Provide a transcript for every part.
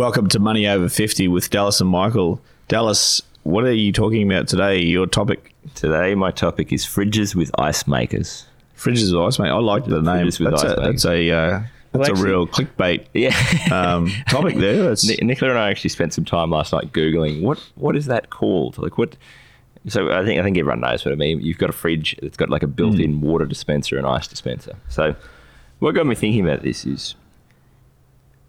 Welcome to Money Over 50 with Dallas and Michael. Dallas, what are you talking about today? Your topic? Today, my topic is fridges with ice makers. Fridges with ice maker. I like the name. Fridges with that's, ice a, that's a uh, that's Well, a real clickbait Yeah. um, topic there. That's, Ni- Nicola and I actually spent some time last night googling what what is that called? Like what? So I think I think everyone knows what I mean. You've got a fridge that's got like a built-in water dispenser and ice dispenser. So what got me thinking about this is,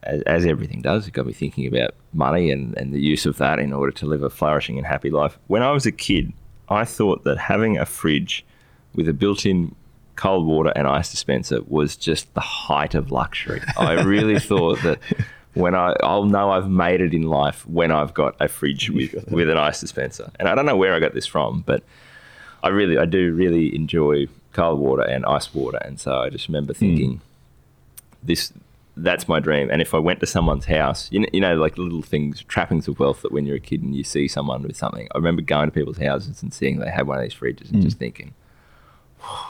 as, as everything does, it got me thinking about money and, and the use of that in order to live a flourishing and happy life. When I was a kid, I thought that having a fridge with a built-in cold water and ice dispenser was just the height of luxury. I really thought that when I I'll know I've made it in life when I've got a fridge with with an ice dispenser. And I don't know where I got this from, but I really I do really enjoy cold water and ice water and so I just remember thinking this that's my dream. And if I went to someone's house, you know, you know, like little things, trappings of wealth that when you're a kid and you see someone with something. I remember going to people's houses and seeing they had one of these fridges and just thinking,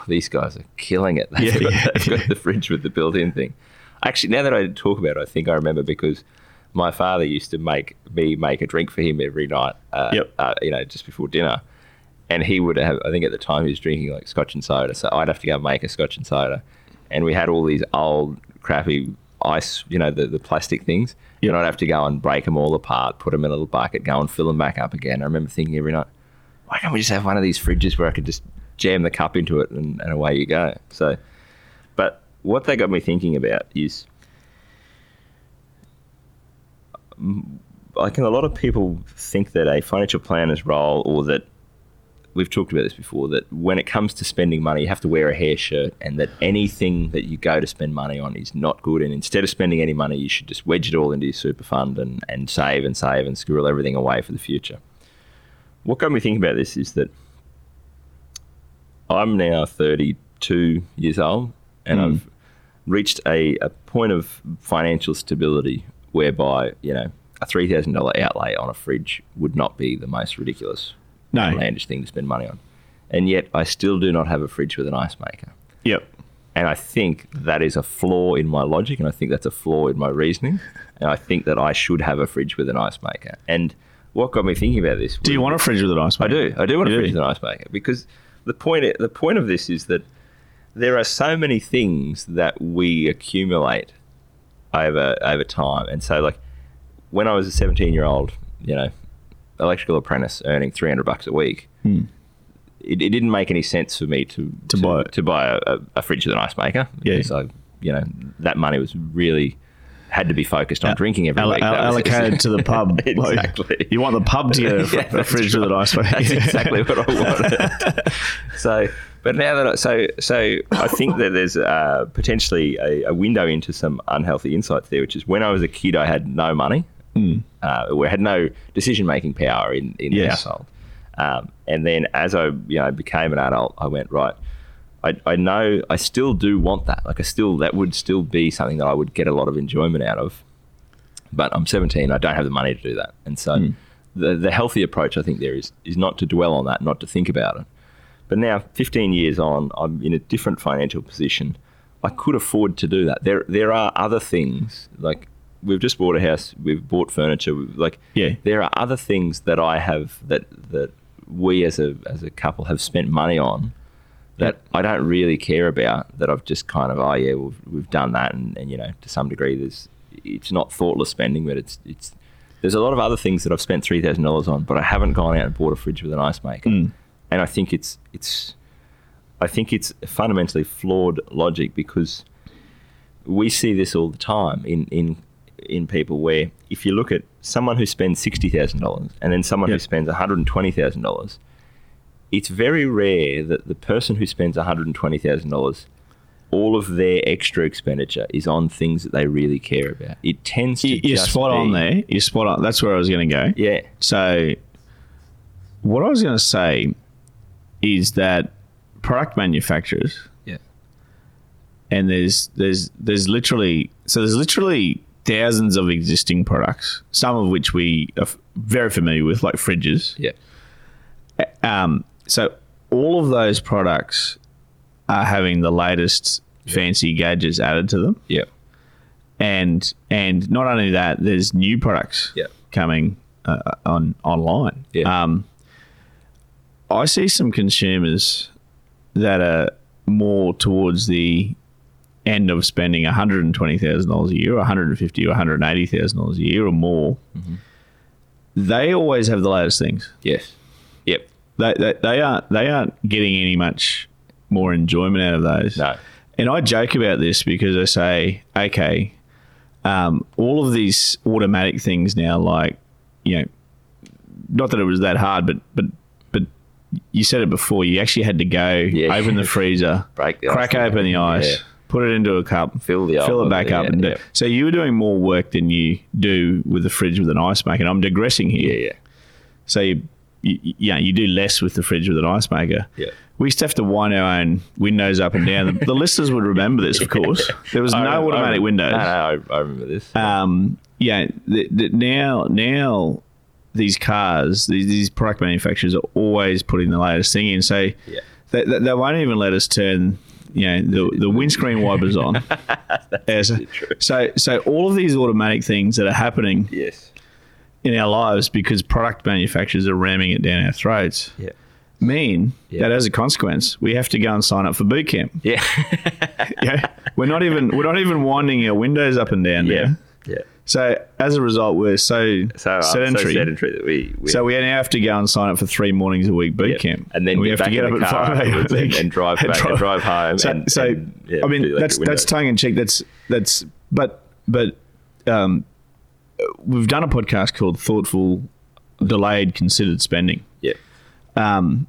these guys are killing it. They've, Yeah, got, yeah, they've got the fridge with the built-in thing. Actually, now that I talk about it, I think I remember because my father used to make me make a drink for him every night. Uh, Yep. uh, you know, just before dinner, and he would have. I think at the time he was drinking like Scotch and soda, so I'd have to go make a Scotch and soda, and we had all these old crappy ice, you know, the the plastic things. Yep. And I'd have to go and break them all apart, put them in a little bucket, go and fill them back up again. I remember thinking every night, why can't we just have one of these fridges where I could just jam the cup into it and, and away you go? So, but what that got me thinking about is, I think a lot of people think that a financial planner's role, or that we've talked about this before, that when it comes to spending money, you have to wear a hair shirt, and that anything that you go to spend money on is not good. And instead of spending any money, you should just wedge it all into your super fund and, and save and save and squirrel everything away for the future. What got me thinking about this is that I'm now 32 years old, and Mm. I've reached a, a point of financial stability whereby, you know, a $3,000 outlay on a fridge would not be the most ridiculous, No. outlandish thing to spend money on. And yet, I still do not have a fridge with an ice maker. Yep. And I think that is a flaw in my logic, and I think that's a flaw in my reasoning. And I think that I should have a fridge with an ice maker. And what got me thinking about this? Do you want a fridge with an ice maker? I do. I do want a You do? fridge with an ice maker because the point the point of this is that there are so many things that we accumulate over over time, and so like when I was a seventeen year old, you know, electrical apprentice earning three hundred bucks a week. It, it didn't make any sense for me to Hmm. To buy to buy a, a, fridge with an ice maker Yeah. I, you know, that money was really had to be focused on drinking every Al- week. al- allocated to the pub. Like, exactly. you want the pub to fr- Yeah, that's fridge with an ice maker. That's exactly what I wanted. so, but now that I, so so I think that there's uh, potentially a, a window into some unhealthy insights there, which is when I was a kid, I had no money, uh, we had no decision making power in in the household, um, and then as I you know became an adult, I went right. I, I know I still do want that. Like I still that would still be something that I would get a lot of enjoyment out of but I'm 17. I don't have the money to do that, and so the the healthy approach I think there is is not to dwell on that, not to think about it. But now, 15 years on, I'm in a different financial position. I could afford to do that. There there are other things like we've just bought a house, we've bought furniture, we've, like Yeah. there are other things that I have that that we as a as a couple have spent money on that I don't really care about. That I've just kind of oh yeah we've we've done that and, and you know to some degree there's it's not thoughtless spending, but it's it's there's a lot of other things that I've spent three thousand dollars on, but I haven't gone out and bought a fridge with an ice maker. Mm. And I think it's it's I think it's fundamentally flawed logic because we see this all the time in in in people where if you look at someone who spends sixty thousand dollars and then someone who spends one hundred and twenty thousand dollars, it's very rare that the person who spends one hundred and twenty thousand dollars all of their extra expenditure is on things that they really care about. It tends to You- You're spot on there. You're spot on. That's where I was going to go. Yeah, So, what I was going to say is that product manufacturers, yeah, and there's there's there's literally so there's literally thousands of existing products, some of which we are f- very familiar with, like fridges. yeah, Um, so all of those products are having the latest fancy gadgets added to them, yeah, and and not only that, there's new products Yeah. coming uh, on online. Yeah. Um, I see some consumers that are more towards the end of spending one hundred and twenty thousand dollars a year, one hundred and fifty or one hundred and eighty thousand dollars a year or more. Mm-hmm. They always have the latest things. yes, yep. They, they, they aren't they aren't getting any much more enjoyment out of those. No, And I joke about this because I say, okay, um, all of these automatic things now, like, you know, not that it was that hard, but but but you said it before. You actually had to go Yeah. open the freezer, Break the crack down. open the ice, Yeah. Put it into a cup, Fill the fill it back up, yeah, and do. yeah. So you were doing more work than you do with the fridge with an ice maker. And I'm digressing here. yeah, yeah, So you, you, yeah, you do less with the fridge with an ice maker. Yeah. We used to have to wind our own windows up and down. The, the listeners would remember this, of course. There was no I automatic remember- windows. No, no, I, I remember this. Um, yeah, the, the, now now these cars, these, these product manufacturers are always putting the latest thing in. So Yeah. they, they, they won't even let us turn you know the, the windscreen wipers on. Yeah, so, so so all of these automatic things that are happening yes, in our lives because product manufacturers are ramming it down our throats yeah, mean Yeah. that as a consequence we have to go and sign up for boot camp. yeah, Yeah, we're not even we're not even winding our windows up and down yeah, now. So as a result, we're so, So uh, sedentary. so sedentary that we, we So we now have to go and sign up for three mornings a week boot Yeah. camp, And then we have to get up at five a.m. and- and drive back and drive home So, and- so and, yeah, I mean, that's that's tongue in cheek. That's that's but but um, we've done a podcast called "Thoughtful, Delayed, Considered Spending." yeah, um,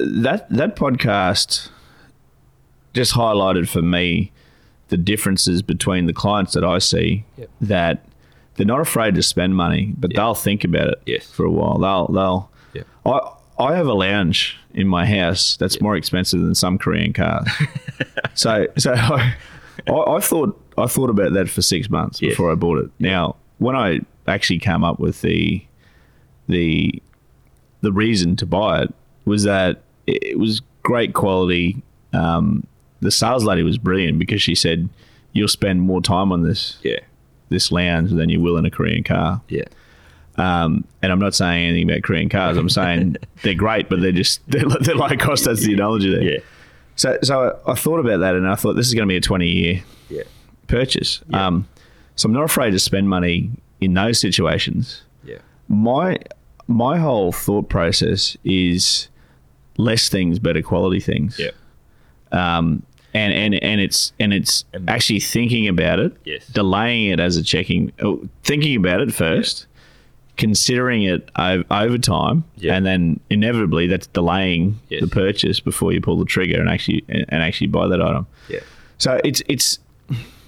that that podcast just highlighted for me the differences between the clients that I see Yep. that they're not afraid to spend money, but Yep. they'll think about it Yes. for a while. They'll they'll. Yep. I I have a lounge in my house that's more expensive than some Korean cars. so so I, I, I thought I thought about that for six months Yes. before I bought it. Now when I actually came up with the the the reason to buy it was that it it was great quality. Um, the sales lady was brilliant because she said you'll spend more time on this yeah, this lounge than you will in a Korean car. yeah, Um, and I'm not saying anything about Korean cars. I'm saying they're great, but they're just they're, they're low cost. That's the analogy there. yeah, So so I, I thought about that, and I thought this is going to be a 20 year yeah, purchase. Um, so I'm not afraid to spend money in those situations yeah, my my whole thought process is less things, better quality things. yeah, Um, and and and it's and it's actually thinking about it, Yes. delaying it as a checking, oh, thinking about it first, considering it over time, Yeah. and then inevitably that's delaying Yes. the purchase before you pull the trigger and actually and and actually buy that item. yeah, So it's it's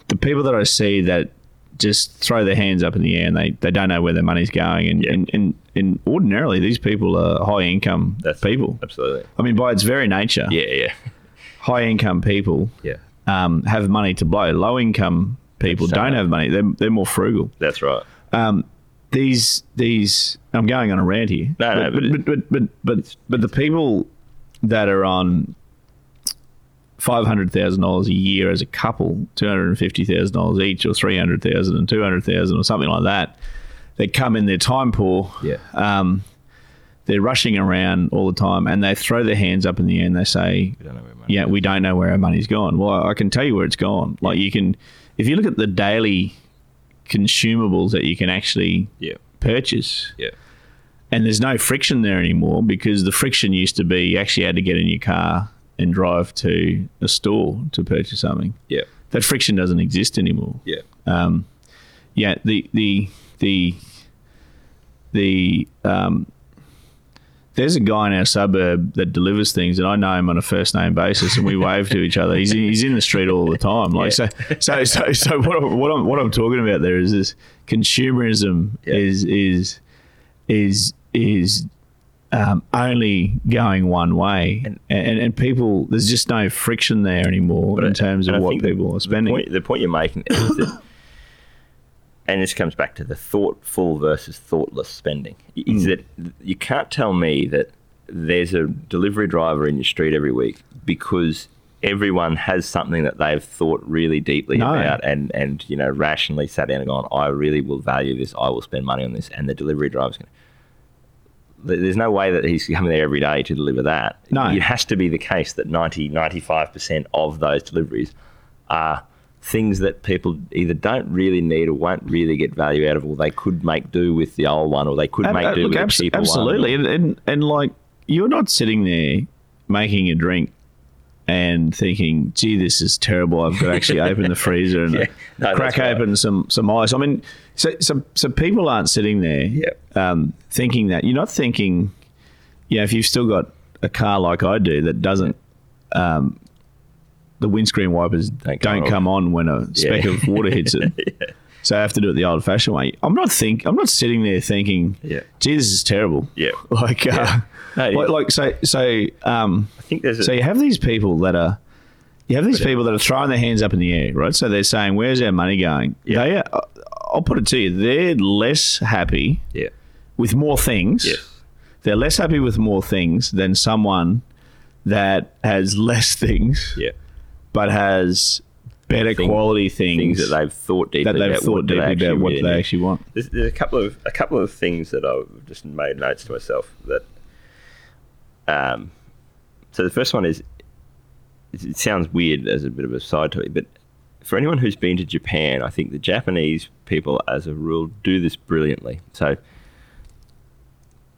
the people that I see that just throw their hands up in the air and they, they don't know where their money's going and, Yeah. and, and, and ordinarily these people are high income That's people. Absolutely. I mean by its very nature, Yeah, yeah, high income people yeah. um, have money to blow. Low income people don't have money. They're, they're more frugal. That's right. These these I'm going on a rant here. No, no, but but but but but, but the people that are on five hundred thousand dollars a year as a couple, two hundred and fifty thousand dollars each, or three hundred thousand and two hundred thousand, or something like that. They come in, they're time poor. Yeah. Um, they're rushing around all the time, and they throw their hands up in the air and they say, We don't know where money "Yeah, we don't know where our money's gone." Well, I can tell you where it's gone. Like you can, if you look at the daily consumables that you can actually Yeah, purchase, yeah, and there's no friction there anymore because the friction used to be you actually had to get in your car and drive to a store to purchase something. yeah, That friction doesn't exist anymore. yeah, Um, yeah, the the the the um, there's a guy in our suburb that delivers things, and I know him on a first name basis, and we wave to each other. He's in, he's in the street all the time. Like Yeah. so, so, so, so what, I'm- what I'm what I'm talking about there is this consumerism Yeah. is is is is um, only going one way, and, And- and people there's just no friction there anymore in I- terms of what people are spending. The point, the point you're making is that, and this comes back to the thoughtful versus thoughtless spending, is Mm. that you can't tell me that there's a delivery driver in your street every week because everyone has something that they've thought really deeply No. about and, and you know rationally sat down and gone, I really will value this, I will spend money on this, and the delivery driver's going. to There's no way that he's coming there every day to deliver that. No. It has to be the case that 90, 95% of those deliveries are things that people either don't really need or won't really get value out of, or they could make do with the old one, or they could Ab- make uh, do look, with abs- a cheaper absolutely, one. and, and and like you're not sitting there making a drink and thinking, "Gee, this is terrible. I've got to actually open the freezer and Yeah. No, crack right. open some some ice." I mean, so so so people aren't sitting there Yeah. um, thinking that. You're not thinking, you know, if you've still got a car like I do that doesn't. Um, the windscreen wipers Don't don't, come come on when a speck Yeah. of water hits it. So I have to do it the old-fashioned way. I'm not think. I'm not sitting there thinking, Yeah. "Gee, this is terrible." Yeah. Like, uh, No, it like, like, so, so, um, I think there's a, so you have these people that are, you have these people that are throwing their hands up in the air, right? So they're saying, "Where's our money going?" Yeah. They, are, I'll put it to you, they're less happy yeah, with more things. yes, They're less happy with more things than someone that has less things yeah, but has better Thing- quality things, things that they've thought deeply that they've about thought what do they deeply about what really they need. actually want. There's, there's a couple of a couple of things that I've just made notes to myself that. Um, so the first one is, it, it sounds weird as a bit of a side to it, but for anyone who's been to Japan, I think the Japanese people, as a rule, do this brilliantly. So,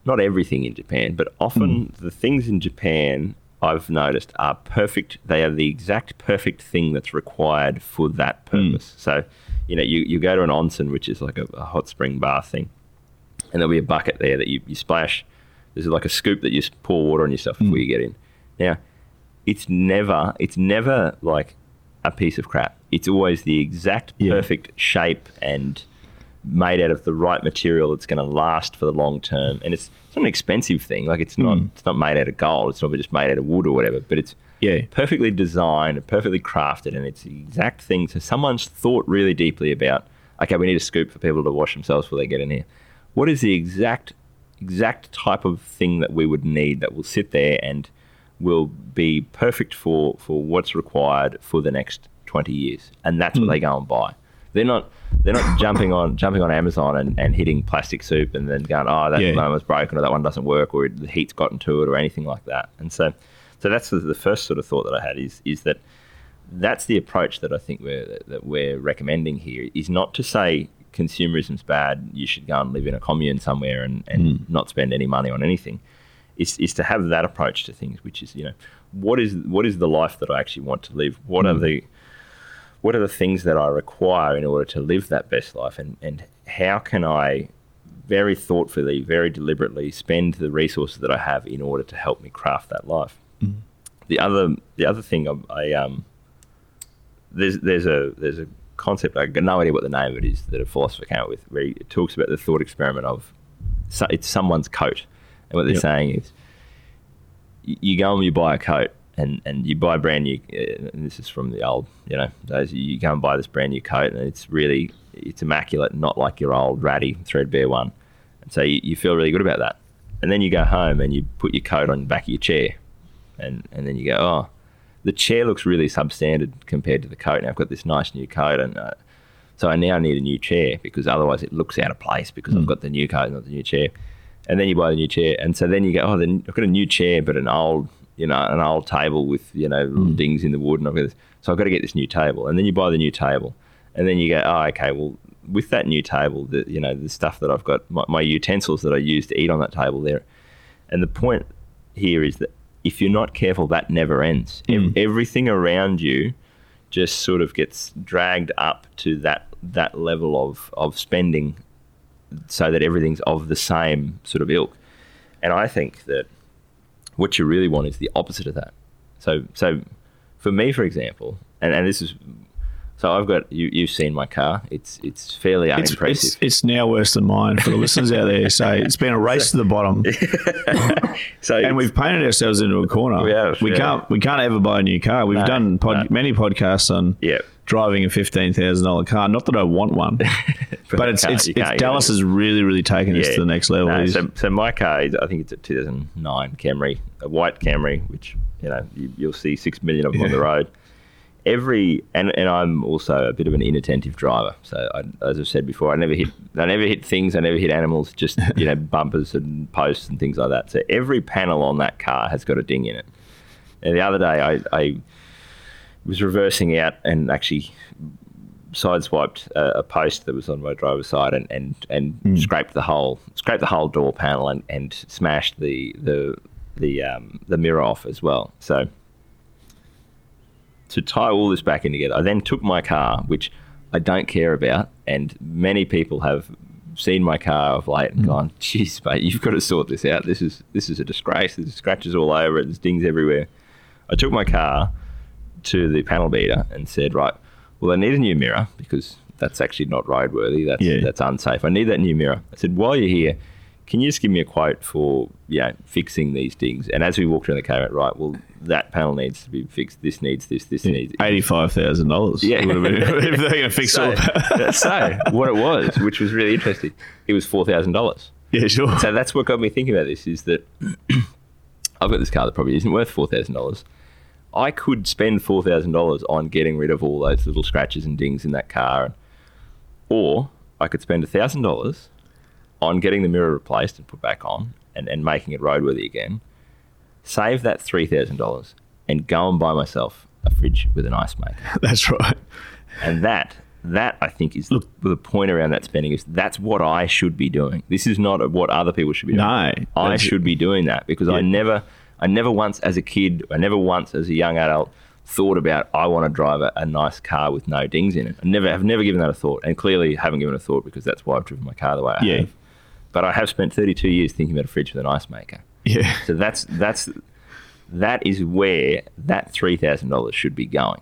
not everything in Japan, but often the things in Japan I've noticed are perfect. They are the exact perfect thing that's required for that hmm. purpose. So, you know, you, you go to an onsen, which is like a, a hot spring bath thing, and there'll be a bucket there that you, you splash. There's like a scoop that you pour water on yourself before hmm. you get in. Now, it's never it's never like a piece of crap. It's always the exact Yeah. perfect shape and made out of the right material that's going to last for the long term. And it's, it's not an expensive thing. Like it's not mm. it's not made out of gold. It's not just made out of wood or whatever. But it's Yeah. perfectly designed, perfectly crafted, and it's the exact thing. So someone's thought really deeply about. Okay, we need a scoop for people to wash themselves before they get in here. What is the exact exact type of thing that we would need that will sit there and will be perfect for for what's required for the next 20 years and that's what they mm. go and buy they're not they're not jumping on jumping on amazon and, and hitting plastic soup and then going oh that Yeah. one was broken or that one doesn't work or the heat's gotten to it or anything like that and so so that's the, the first sort of thought that i had is is that that's the approach that I think we're that we're recommending here is not to say consumerism's bad. You should go and live in a commune somewhere and, and hmm. not spend any money on anything. Is is to have that approach to things, which is you know what is what is the life that I actually want to live? What are hmm. the what are the things that I require in order to live that best life, and and how can I very thoughtfully, very deliberately spend the resources that I have in order to help me craft that life. The other the other thing I, I um there's there's a there's a concept I got no idea what the name of it is that a philosopher came up with where it talks about the thought experiment of so it's someone's coat and what they're Yep. saying is you go and you buy a coat and, and you buy brand new uh, and this is from the old you know those you go and buy this brand new coat and it's really it's immaculate not like your old ratty threadbare one and so you, you feel really good about that and then you go home and you put your coat on the back of your chair and and then you go oh the chair looks really substandard compared to the coat. Now I've got this nice new coat, and uh, so I now need a new chair because otherwise it looks out of place because I've got the new coat, not the new chair. And then you buy the new chair, and so then you go, oh, then I've got a new chair, but an old, you know, an old table with you know little hmm. dings in the wood, and I've got this. So I've got to get this new table, and then you buy the new table, and then you go, oh, okay, well. With that new table, the you know the stuff that I've got, my, my utensils that I use to eat on that table there, and the point here is that if you're not careful, that never ends. Ev- hmm. everything around you just sort of gets dragged up to that that level of of spending, so that everything's of the same sort of ilk. And I think that what you really want is the opposite of that. So, so for me, for example, and, and this is so I've got you. You've seen my car. It's it's fairly It's, unimpressive. it's, it's now worse than mine for the listeners out there. So it's been a race to the bottom, so and we've painted ourselves into a corner. We have, we yeah. can't we can't ever buy a new car. We've No, done pod, no. many podcasts on yeah. driving a fifteen thousand dollar car. Not that I want one, but it's can't- it's, it's Dallas has really really taken us to the next level. No, so, so my car, is, I think it's a 2009 Camry, a white Camry, which you know you, you'll see six million of them on the road. Every and, and I'm also a bit of an inattentive driver. So I, as I've said before, I never hit I never hit things. I never hit animals. Just you know bumpers and posts and things like that. So every panel on that car has got a ding in it. And the other day I, I was reversing out and actually sideswiped a, a post that was on my driver's side and and, and scraped the whole scraped the whole door panel and, and smashed the the the um, the mirror off as well. So to tie all this back in together, I then took my car, which I don't care about, and many people have seen my car of late and mm. gone, "Jeez, mate, you've got to sort this out. This is this is a disgrace. There's scratches all over it. There's dings everywhere." I took my car to the panel beater and said, "Right, well, I need a new mirror because that's actually not roadworthy. That's Yeah. that's unsafe. I need that new mirror." I said, "While you're here." Can you just give me a quote for you know, fixing these dings? And as we walked around the car, I went, right, well, that panel needs to be fixed. This needs this. This needs. Eighty-five thousand dollars. Yeah. if they're going to fix So, all that. so what it was, which was really interesting, it was four thousand dollars. Yeah, sure. So that's what got me thinking about this: is that I've got this car that probably isn't worth four thousand dollars. I could spend four thousand dollars on getting rid of all those little scratches and dings in that car, or I could spend thousand dollars on getting the mirror replaced and put back on and, and making it roadworthy again. Save that three thousand dollars and go and buy myself a fridge with an ice maker. That's right. And that, that I think is look the point around that spending is that's what I should be doing. This is not what other people should be doing. No, I should be doing that because I never, I never once as a kid, I never once as a young adult thought about I want to drive a, a nice car with no dings in it. I never, have never given that a thought, and clearly haven't given it a thought because that's why I've driven my car the way I Yeah. have. But I have spent 32 years thinking about a fridge with an ice maker. Yeah. So that's that's that is where that three thousand dollars should be going.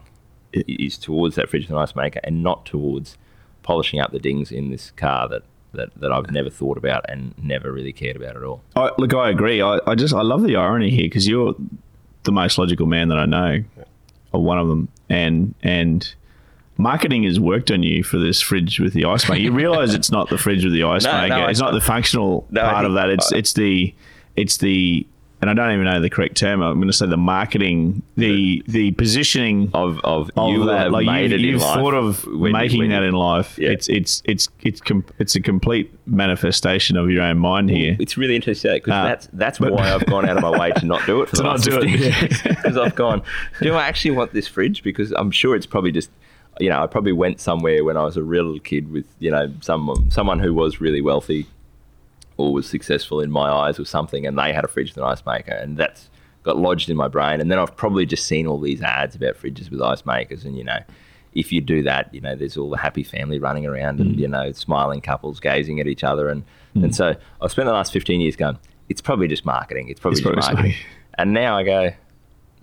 It- Is towards that fridge with an ice maker and not towards polishing up the dings in this car that, that, that I've never thought about and never really cared about at all. I, look, I agree. I, I just I love the irony here because you're the most logical man that I know, or one of them, and and marketing has worked on you for this fridge with the ice maker. You realise it's not the fridge with the ice No, maker. no, it's not the functional No, part of that. It's I- it's the it's the and I don't even know the correct term. I'm going to say the marketing, the the positioning Of of, of you that. have Like made you, it in you've thought of you- making when that you- in life. Yeah. It's it's it's it's com- it's a complete manifestation of your own mind here. It's really interesting because Uh, that's that's but- why I've gone out of my way to not do it for To the not last do it, 15 yeah. Because I've gone, do I actually want this fridge? Because I'm sure it's probably just, you know, I probably went somewhere when I was a real kid with, you know, someone someone who was really wealthy or was successful in my eyes or something, and they had a fridge with an ice maker, and that's got lodged in my brain. And then I've probably just seen all these ads about fridges with ice makers, and you know, if you do that, you know, there's all the happy family running around Mm. and you know, smiling couples gazing at each other, and and so I've spent the last 15 years going, it's probably just marketing. It's probably It's just probably marketing. marketing. And now I go.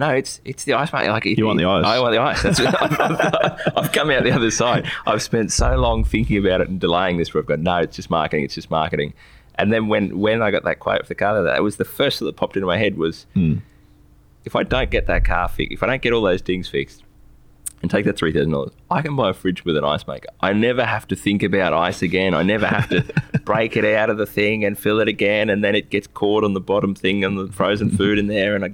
No, it's it's the ice maker. Like it- You want the ice. I want the ice. That's I've, I've come out the other side. I've spent so long thinking about it and delaying this. Where I've gone, no, it's just marketing. It's just marketing. And then when when I got that quote for the car, that was the first that popped into my head was, Hmm. if I don't get that car fixed, if I don't get all those dings fixed, and take that three thousand dollars, I can buy a fridge with an ice maker. I never have to think about ice again. I never have to break it out of the thing and fill it again, and then it gets caught on the bottom thing and the frozen food in there, and I,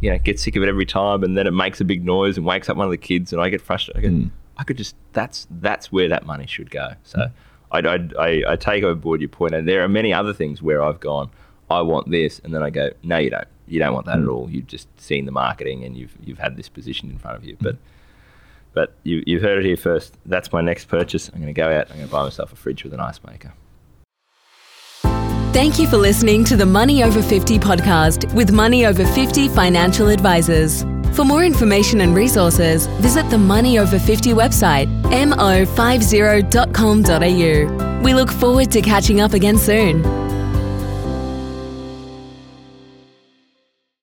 you know, get sick of it every time, and then it makes a big noise and wakes up one of the kids, and I get frustrated. I, go, mm. I could just that's that's where that money should go. So I, I, I, I take on board your point, and there are many other things where I've gone, I want this, and then I go, no, you don't. You don't want that at mm. all. You've just seen the marketing, and you've you've had this position in front of you, mm. but. But you, you've heard it here first. That's my next purchase. I'm going to go out. I'm going to buy myself a fridge with an ice maker. Thank you for listening to the Money Over 50 podcast with Money Over 50 financial advisors. For more information and resources, visit the Money Over 50 website, mo50.com.au. We look forward to catching up again soon.